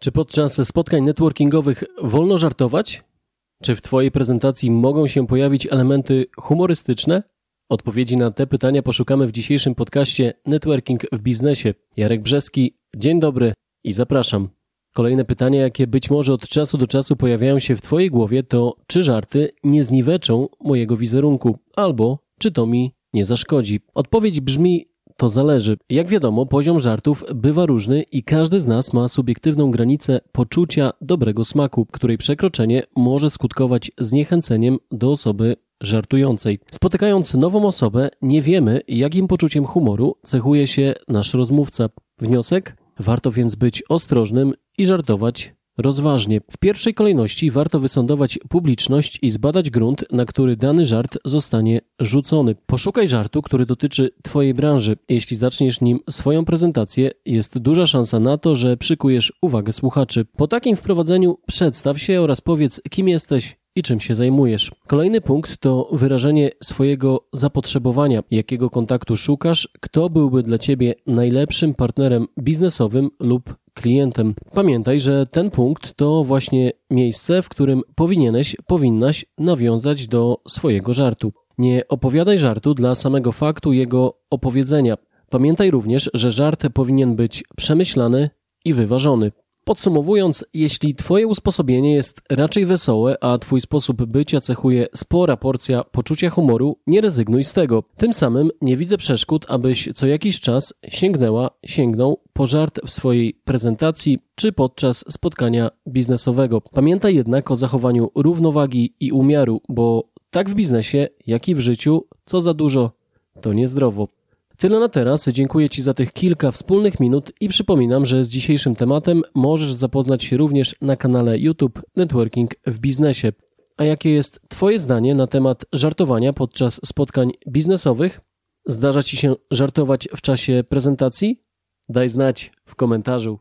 Czy podczas spotkań networkingowych wolno żartować? Czy w Twojej prezentacji mogą się pojawić elementy humorystyczne? Odpowiedzi na te pytania poszukamy w dzisiejszym podcaście Networking w biznesie. Jarek Brzeski, dzień dobry i zapraszam. Kolejne pytania, jakie być może od czasu do czasu pojawiają się w Twojej głowie, to czy żarty nie zniweczą mojego wizerunku, albo czy to mi nie zaszkodzi? Odpowiedź brzmi to zależy. Jak wiadomo, poziom żartów bywa różny i każdy z nas ma subiektywną granicę poczucia dobrego smaku, której przekroczenie może skutkować zniechęceniem do osoby żartującej. Spotykając nową osobę, nie wiemy, jakim poczuciem humoru cechuje się nasz rozmówca. Wniosek? Warto więc być ostrożnym i żartować rozważnie. W pierwszej kolejności warto wysądować publiczność i zbadać grunt, na który dany żart zostanie rzucony. Poszukaj żartu, który dotyczy Twojej branży. Jeśli zaczniesz nim swoją prezentację, jest duża szansa na to, że przykujesz uwagę słuchaczy. Po takim wprowadzeniu przedstaw się oraz powiedz, kim jesteś, i czym się zajmujesz. Kolejny punkt to wyrażenie swojego zapotrzebowania, jakiego kontaktu szukasz, kto byłby dla ciebie najlepszym partnerem biznesowym lub klientem. Pamiętaj, że ten punkt to właśnie miejsce, w którym powinieneś, powinnaś nawiązać do swojego żartu. Nie opowiadaj żartu dla samego faktu jego opowiedzenia. Pamiętaj również, że żart powinien być przemyślany i wyważony. Podsumowując, jeśli Twoje usposobienie jest raczej wesołe, a Twój sposób bycia cechuje spora porcja poczucia humoru, nie rezygnuj z tego. Tym samym nie widzę przeszkód, abyś co jakiś czas sięgnęła, sięgnął po żart w swojej prezentacji czy podczas spotkania biznesowego. Pamiętaj jednak o zachowaniu równowagi i umiaru, bo tak w biznesie, jak i w życiu, co za dużo, to niezdrowo. Tyle na teraz. Dziękuję Ci za tych kilka wspólnych minut i przypominam, że z dzisiejszym tematem możesz zapoznać się również na kanale YouTube Networking w Biznesie. A jakie jest Twoje zdanie na temat żartowania podczas spotkań biznesowych? Zdarza Ci się żartować w czasie prezentacji? Daj znać w komentarzu.